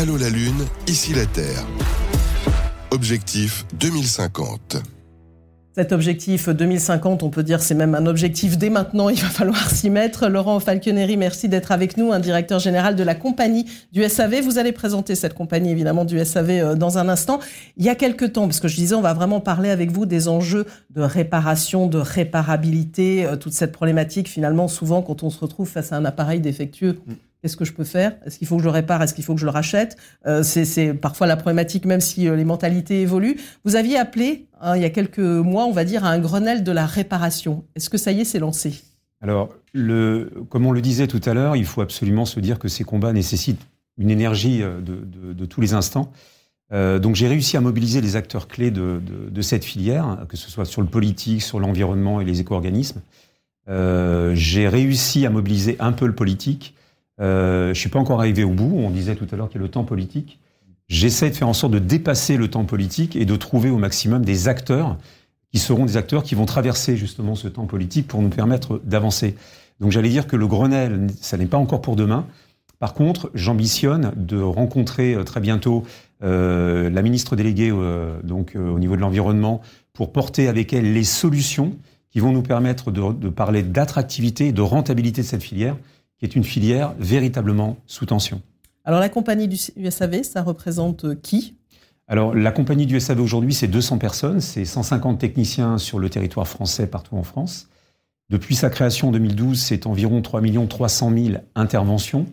Allô la Lune, ici la Terre. Objectif 2050. Cet objectif 2050, on peut dire c'est même un objectif dès maintenant, il va falloir s'y mettre. Laurent Falconeri, merci d'être avec nous, un directeur général de la compagnie du SAV. Vous allez présenter cette compagnie évidemment du SAV euh, dans un instant. Il y a quelques temps, parce que je disais, on va vraiment parler avec vous des enjeux de réparation, de réparabilité, euh, toute cette problématique finalement souvent quand on se retrouve face à un appareil défectueux. Qu'est-ce que je peux faire? Est-ce qu'il faut que je le répare? Est-ce qu'il faut que je le rachète? Euh, C'est parfois la problématique, même si euh, les mentalités évoluent. Vous aviez appelé, hein, il y a quelques mois, on va dire, à un Grenelle de la réparation. Est-ce que ça y est, c'est lancé? Alors, comme on le disait tout à l'heure, il faut absolument se dire que ces combats nécessitent une énergie euh, de, tous les instants. Donc j'ai réussi à mobiliser les acteurs clés de, cette filière, que ce soit sur le politique, sur l'environnement et les éco-organismes. J'ai réussi à mobiliser un peu le politique euh, je ne suis pas encore arrivé au bout. On disait tout à l'heure qu'il y a le temps politique. J'essaie de faire en sorte de dépasser le temps politique et de trouver au maximum des acteurs qui seront des acteurs qui vont traverser justement ce temps politique pour nous permettre d'avancer. Donc j'allais dire que le Grenelle, ça n'est pas encore pour demain. Par contre, j'ambitionne de rencontrer euh, très bientôt euh, la ministre déléguée donc au niveau de l'environnement pour porter avec elle les solutions qui vont nous permettre de, de parler d'attractivité de rentabilité de cette filière qui est une filière véritablement sous tension. Alors la compagnie du SAV, ça représente euh, qui? Alors, la compagnie du SAV aujourd'hui, c'est 200 personnes, c'est 150 techniciens sur le territoire français partout en France. Depuis sa création en 2012, c'est environ 3 300 000 interventions.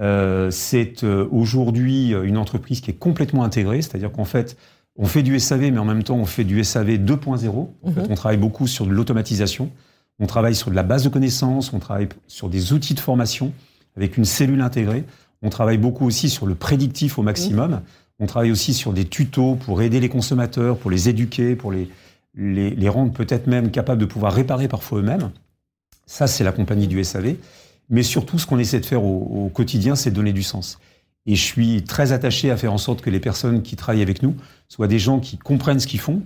Euh, c'est euh, aujourd'hui une entreprise qui est complètement intégrée, c'est-à-dire qu'en fait, on fait du SAV, mais en même temps, on fait du SAV 2.0. En fait, mhm. on travaille beaucoup sur de l'automatisation. On travaille sur de la base de connaissances, on travaille sur des outils de formation avec une cellule intégrée. On travaille beaucoup aussi sur le prédictif au maximum. On travaille aussi sur des tutos pour aider les consommateurs, pour les éduquer, pour les, les, rendre peut-être même capables de pouvoir réparer parfois eux-mêmes. Ça, c'est la compagnie du SAV. Mais surtout, ce qu'on essaie de faire au, au quotidien, c'est donner du sens. Et je suis très attaché à faire en sorte que les personnes qui travaillent avec nous soient des gens qui comprennent ce qu'ils font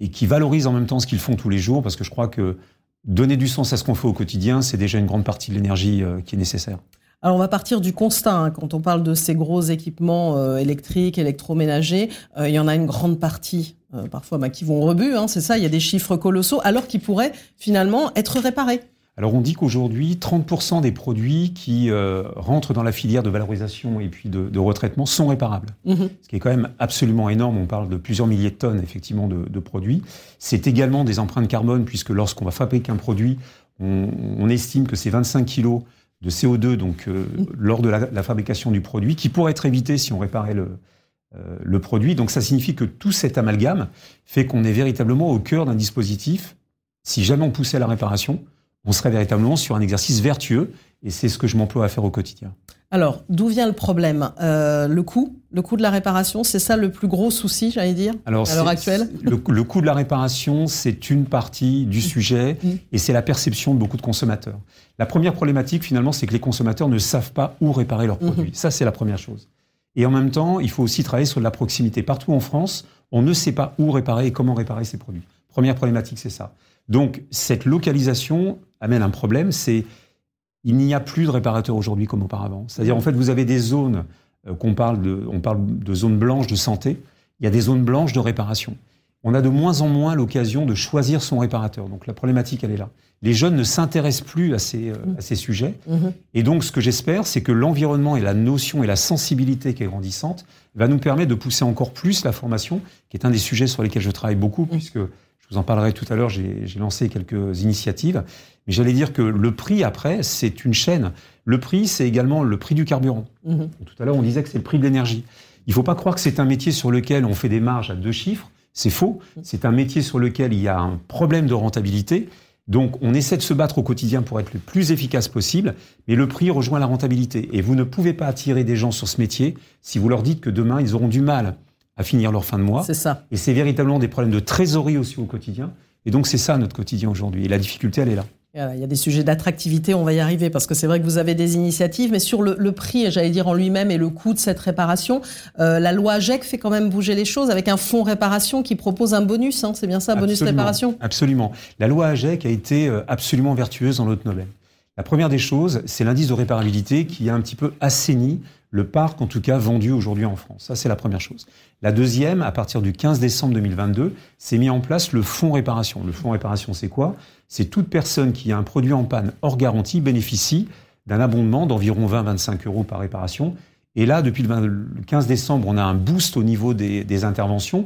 et qui valorisent en même temps ce qu'ils font tous les jours, parce que je crois que donner du sens à ce qu'on fait au quotidien, c'est déjà une grande partie de l'énergie euh, qui est nécessaire. Alors on va partir du constat, hein. quand on parle de ces gros équipements euh, électriques, électroménagers, euh, il y en a une grande partie, parfois bah, qui vont au rebut, hein, c'est ça, il y a des chiffres colossaux, alors qu'ils pourraient finalement être réparés. Alors on dit qu'aujourd'hui, 30% des produits qui euh, rentrent dans la filière de valorisation et puis de, retraitement sont réparables. Mhm. Ce qui est quand même absolument énorme. On parle de plusieurs milliers de tonnes effectivement de, produits. C'est également des empreintes carbone puisque lorsqu'on va fabriquer un produit, on, estime que c'est 25 kg de CO2 donc euh, mhm. lors de la, fabrication du produit qui pourrait être évité si on réparait le, euh, le produit. Donc ça signifie que tout cet amalgame fait qu'on est véritablement au cœur d'un dispositif. Si jamais on poussait à la réparation, on serait véritablement sur un exercice vertueux, et c'est ce que je m'emploie à faire au quotidien. Alors, d'où vient le problème? Euh, Le coût? Le coût de la réparation, c'est ça le plus gros souci, j'allais dire, à l'heure actuelle? le, coût de la réparation, c'est une partie du mmh. sujet, mmh. et c'est la perception de beaucoup de consommateurs. La première problématique, finalement, c'est que les consommateurs ne savent pas où réparer leurs mmh. produits. Ça, c'est la première chose. Et en même temps, il faut aussi travailler sur la proximité. Partout en France, on ne sait pas où réparer et comment réparer ces produits. Première problématique, c'est ça. Donc, cette localisation amène un problème, c'est il n'y a plus de réparateurs aujourd'hui comme auparavant. C'est-à-dire, en fait, vous avez des zones euh, qu'on parle de, on parle de zones blanches de santé. Il y a des zones blanches de réparation. On a de moins en moins l'occasion de choisir son réparateur. Donc, la problématique, elle est là. Les jeunes ne s'intéressent plus à ces, euh, à ces sujets. Mmh. Et donc, ce que j'espère, c'est que l'environnement et la notion et la sensibilité qui est grandissante va nous permettre de pousser encore plus la formation, qui est un des sujets sur lesquels je travaille beaucoup, puisque je vous en parlerai tout à l'heure, j'ai lancé quelques initiatives. Mais j'allais dire que le prix, après, c'est une chaîne. Le prix, c'est également le prix du carburant. Mhm. Tout à l'heure, on disait que c'est le prix de l'énergie. Il ne faut pas croire que c'est un métier sur lequel on fait des marges à deux chiffres. C'est faux. Mhm. C'est un métier sur lequel il y a un problème de rentabilité. Donc, on essaie de se battre au quotidien pour être le plus efficace possible, mais le prix rejoint la rentabilité. Et vous ne pouvez pas attirer des gens sur ce métier si vous leur dites que demain, ils auront du mal à finir leur fin de mois. C'est ça. Et c'est véritablement des problèmes de trésorerie aussi au quotidien. Et donc c'est ça notre quotidien aujourd'hui. Et la difficulté, elle est là. Il y a des sujets d'attractivité, on va y arriver, parce que c'est vrai que vous avez des initiatives, mais sur le, prix, j'allais dire en lui-même, et le coût de cette réparation, euh, la loi GEC fait quand même bouger les choses avec un fonds réparation qui propose un bonus, hein, c'est bien ça, bonus réparation? Absolument. La loi AGEC a été euh, absolument vertueuse dans Nobel. La première des choses, c'est l'indice de réparabilité qui a un petit peu assaini le parc, en tout cas, vendu aujourd'hui en France. Ça, c'est la première chose. La deuxième, à partir du 15 décembre 2022, c'est mis en place le fonds réparation. Le fonds réparation, c'est quoi? C'est toute personne qui a un produit en panne hors garantie bénéficie d'un abondement d'environ 20-25 euros par réparation. Et là, depuis le 15 décembre, on a un boost au niveau des, interventions.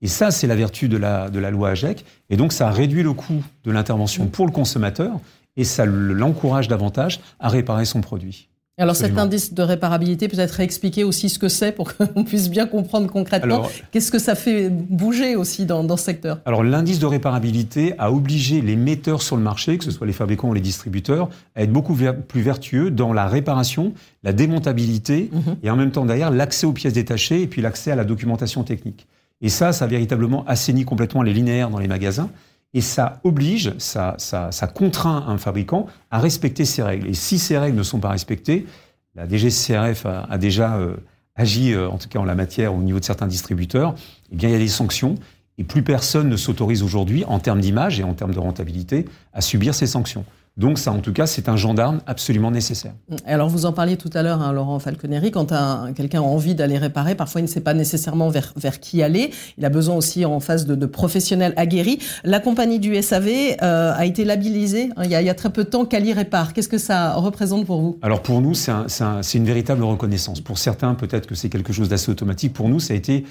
Et ça, c'est la vertu de la, de la loi AGEC. Et donc, ça réduit le coût de l'intervention pour le consommateur et ça l'encourage davantage à réparer son produit. Alors cet indice de réparabilité, peut-être expliquer aussi ce que c'est pour qu'on puisse bien comprendre concrètement. Qu'est-ce que ça fait bouger aussi dans, dans ce secteur Alors l'indice de réparabilité a obligé les metteurs sur le marché, que ce soit les fabricants ou les distributeurs, à être beaucoup plus vertueux dans la réparation, la démontabilité mhm. et en même temps derrière l'accès aux pièces détachées et puis l'accès à la documentation technique. Et ça, ça a véritablement assaini complètement les linéaires dans les magasins et ça oblige, ça, ça, ça, contraint un fabricant à respecter ces règles. Et si ces règles ne sont pas respectées, la DGCRF a, a déjà euh, agi, euh, en tout cas en la matière, au niveau de certains distributeurs, eh bien il y a des sanctions. Et plus personne ne s'autorise aujourd'hui, en termes d'image et en termes de rentabilité, à subir ces sanctions. Donc ça, en tout cas, c'est un gendarme absolument nécessaire. Alors vous en parliez tout à l'heure, hein, Laurent Falconeri, quand quelqu'un a envie d'aller réparer, parfois il ne sait pas nécessairement vers, vers qui aller. Il a besoin aussi en face de, de professionnels aguerris. La compagnie du SAV euh, a été labellisée hein, il, y a, il, y a, très peu de temps. Cali répare. Qu'est-ce que ça représente pour vous? Alors pour nous, c'est un, un, une véritable reconnaissance. Pour certains, peut-être que c'est quelque chose d'assez automatique. Pour nous, ça a été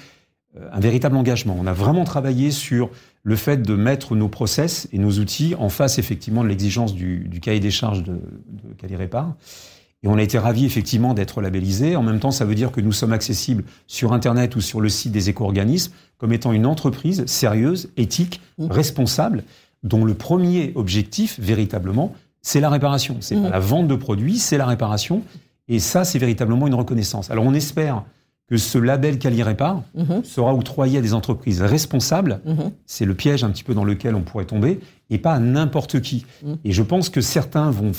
un véritable engagement. On a vraiment travaillé sur le fait de mettre nos process et nos outils en face effectivement de l'exigence du, du, cahier des charges de, de Calirépar. Et on a été ravis effectivement d'être labellisé. En même temps, ça veut dire que nous sommes accessibles sur Internet ou sur le site des éco-organismes comme étant une entreprise sérieuse, éthique, mmh. responsable, dont le premier objectif, véritablement, c'est la réparation. C'est mmh. pas la vente de produits, c'est la réparation. Et ça, c'est véritablement une reconnaissance. Alors on espère que ce label Cali Répare mhm. sera octroyé à des entreprises responsables. Mhm. C'est le piège un petit peu dans lequel on pourrait tomber, et pas à n'importe qui. Mhm. Et je pense que certains vont,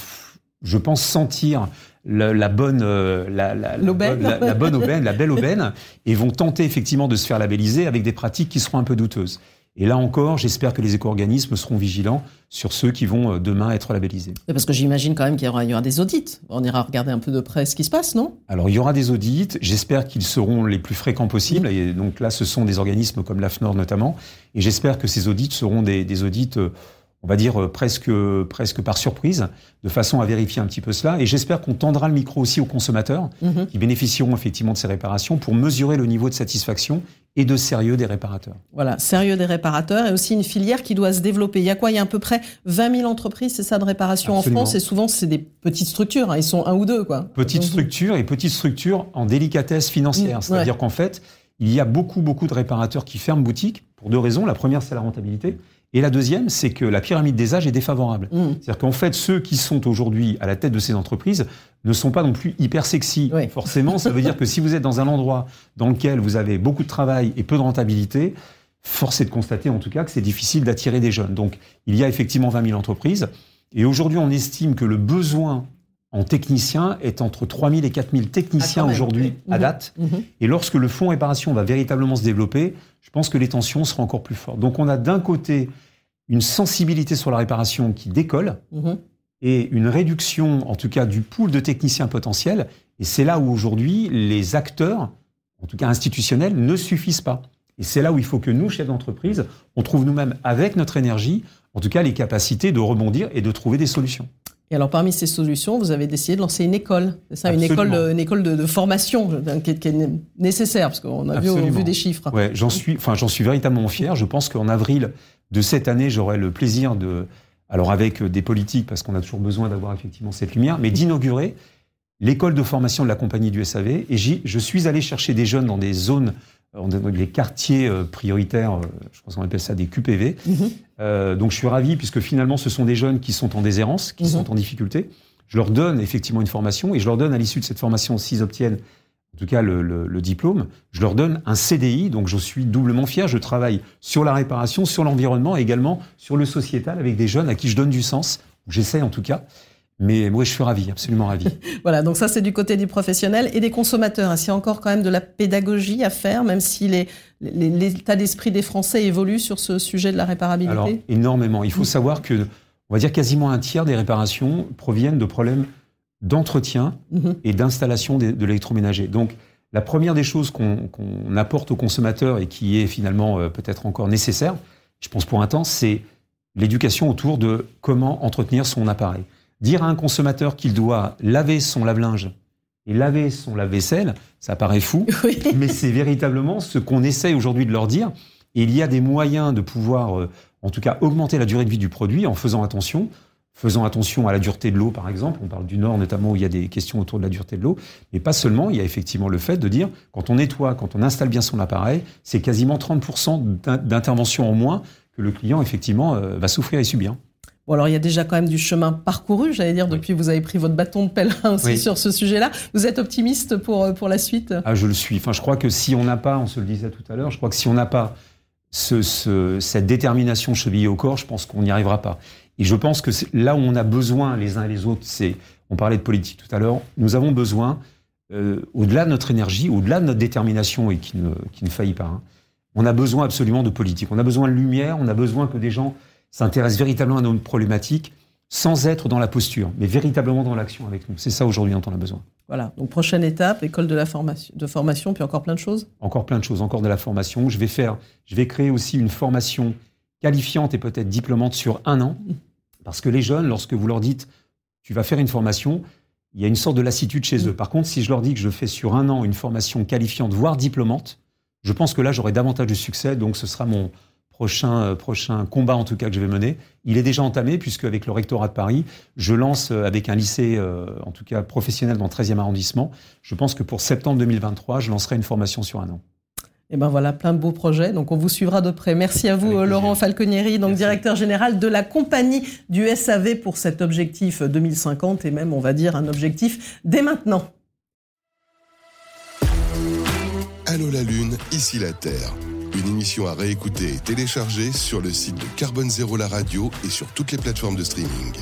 je pense, sentir la, bonne, euh, la, la, bonne, la, bonne aubaine, la belle aubaine, et vont tenter effectivement de se faire labelliser avec des pratiques qui seront un peu douteuses. Et là encore, j'espère que les éco-organismes seront vigilants sur ceux qui vont euh, demain être labellisés. Parce que j'imagine quand même qu'il y, aura, des audits. On ira regarder un peu de près ce qui se passe, non? Alors il y aura des audits. J'espère qu'ils seront les plus fréquents possibles. Et donc là, ce sont des organismes comme l'AFNOR notamment. Et j'espère que ces audits seront des, des audits euh, on va dire euh, presque presque par surprise, de façon à vérifier un petit peu cela. Et j'espère qu'on tendra le micro aussi aux consommateurs mhm. qui bénéficieront effectivement de ces réparations pour mesurer le niveau de satisfaction et de sérieux des réparateurs. Voilà, sérieux des réparateurs et aussi une filière qui doit se développer. Il y a quoi? Il y a à peu près 20 000 entreprises, c'est ça, de réparation en France? Et souvent c'est des petites structures, hein. ils sont un ou deux quoi. Petites structures et petites structures en délicatesse financière, mmh, c'est-à-dire qu'en fait, il y a beaucoup beaucoup de réparateurs qui ferment boutique pour deux raisons. La première, c'est la rentabilité. Et la deuxième, c'est que la pyramide des âges est défavorable. Mmh. C'est-à-dire qu'en fait, ceux qui sont aujourd'hui à la tête de ces entreprises ne sont pas non plus hyper sexy. Forcément, ça veut dire que si vous êtes dans un endroit dans lequel vous avez beaucoup de travail et peu de rentabilité, force est de constater en tout cas que c'est difficile d'attirer des jeunes. Donc, il y a effectivement 20 000 entreprises. Et aujourd'hui, on estime que le besoin en techniciens est entre 3 000 et 4 000 techniciens ah, aujourd'hui à mmh. date. Mmh. Et lorsque le fonds réparation va véritablement se développer, je pense que les tensions seront encore plus fortes. Donc on a d'un côté une sensibilité sur la réparation qui décolle mhm. et une réduction, en tout cas, du pool de techniciens potentiels. Et c'est là où aujourd'hui les acteurs, en tout cas institutionnels, ne suffisent pas. Et c'est là où il faut que nous, chefs d'entreprise, on trouve nous-mêmes, avec notre énergie, en tout cas, les capacités de rebondir et de trouver des solutions. Et alors, parmi ces solutions, vous avez décidé de lancer une école. C'est ça, une école, une école de, formation qui est, nécessaire, parce qu'on a vu, des chiffres. Ouais, j'en suis, enfin, j'en suis véritablement fier. Je pense qu'en avril de cette année, j'aurai le plaisir de, alors avec des politiques, parce qu'on a toujours besoin d'avoir effectivement cette lumière, mais d'inaugurer l'école de formation de la compagnie du SAV. Et je suis allé chercher des jeunes dans des zones les quartiers euh, prioritaires, euh, je crois qu'on appelle ça des QPV. Mhm. Euh, donc je suis ravi puisque finalement ce sont des jeunes qui sont en déshérence, qui mhm. sont en difficulté. Je leur donne effectivement une formation et je leur donne à l'issue de cette formation, s'ils obtiennent en tout cas le, le, diplôme, je leur donne un CDI, donc je suis doublement fier. Je travaille sur la réparation, sur l'environnement et également sur le sociétal avec des jeunes à qui je donne du sens, j'essaie en tout cas. Mais moi, je suis ravi, absolument ravi. voilà, donc ça, c'est du côté du professionnel et des consommateurs. Hein. Il y a encore quand même de la pédagogie à faire, même si l'état d'esprit des Français évolue sur ce sujet de la réparabilité Alors, énormément. Il faut savoir que on va dire quasiment un tiers des réparations proviennent de problèmes d'entretien mhm. et d'installation de, l'électroménager. Donc, la première des choses qu'on apporte aux consommateurs et qui est finalement euh, peut-être encore nécessaire, je pense pour un temps, c'est l'éducation autour de comment entretenir son appareil. Dire à un consommateur qu'il doit laver son lave-linge et laver son lave-vaisselle, ça paraît fou, mais c'est véritablement ce qu'on essaye aujourd'hui de leur dire. Et il y a des moyens de pouvoir, euh, en tout cas, augmenter la durée de vie du produit en faisant attention. Faisant attention à la dureté de l'eau, par exemple. On parle du Nord, notamment, où il y a des questions autour de la dureté de l'eau. Mais pas seulement, il y a effectivement le fait de dire, quand on nettoie, quand on installe bien son appareil, c'est quasiment 30% d'intervention en moins que le client, effectivement, euh, va souffrir et subir. Bon, alors il y a déjà quand même du chemin parcouru, j'allais dire, depuis que vous avez pris votre bâton de pèlerin aussi sur ce sujet-là. Vous êtes optimiste pour, euh, pour la suite? Ah, je le suis. Enfin, je crois que si on n'a pas, on se le disait tout à l'heure, je crois que si on n'a pas ce, ce, cette détermination chevillée au corps, je pense qu'on n'y arrivera pas. Et je pense que là où on a besoin les uns et les autres, c'est, on parlait de politique tout à l'heure, nous avons besoin, euh, au-delà de notre énergie, au-delà de notre détermination et qui ne, qui ne faillit pas, hein, on a besoin absolument de politique. On a besoin de lumière, on a besoin que des gens s'intéresse véritablement à nos problématiques sans être dans la posture, mais véritablement dans l'action avec nous. C'est ça aujourd'hui dont on a besoin. Voilà, donc prochaine étape, école de la formation, de formation, puis encore plein de choses Encore plein de choses, encore de la formation. Je vais faire, je vais créer aussi une formation qualifiante et peut-être diplômante sur un an, parce que les jeunes, lorsque vous leur dites, tu vas faire une formation, il y a une sorte de lassitude chez eux. Par contre, si je leur dis que je fais sur un an une formation qualifiante, voire diplômante, je pense que là, j'aurai davantage de succès, donc ce sera mon, prochain, euh, prochain combat en tout cas que je vais mener. Il est déjà entamé puisque avec le rectorat de Paris, je lance euh, avec un lycée euh, en tout cas professionnel dans le 13e arrondissement. Je pense que pour septembre 2023, je lancerai une formation sur un an. Et eh ben voilà, plein de beaux projets. Donc on vous suivra de près. Merci à vous, Laurent Falconieri, donc directeur général de la compagnie du SAV pour cet objectif 2050 et même, on va dire, un objectif dès maintenant. Allô la Lune, ici la Terre. Une émission à réécouter et télécharger sur le site de Carbone Zéro la radio et sur toutes les plateformes de streaming.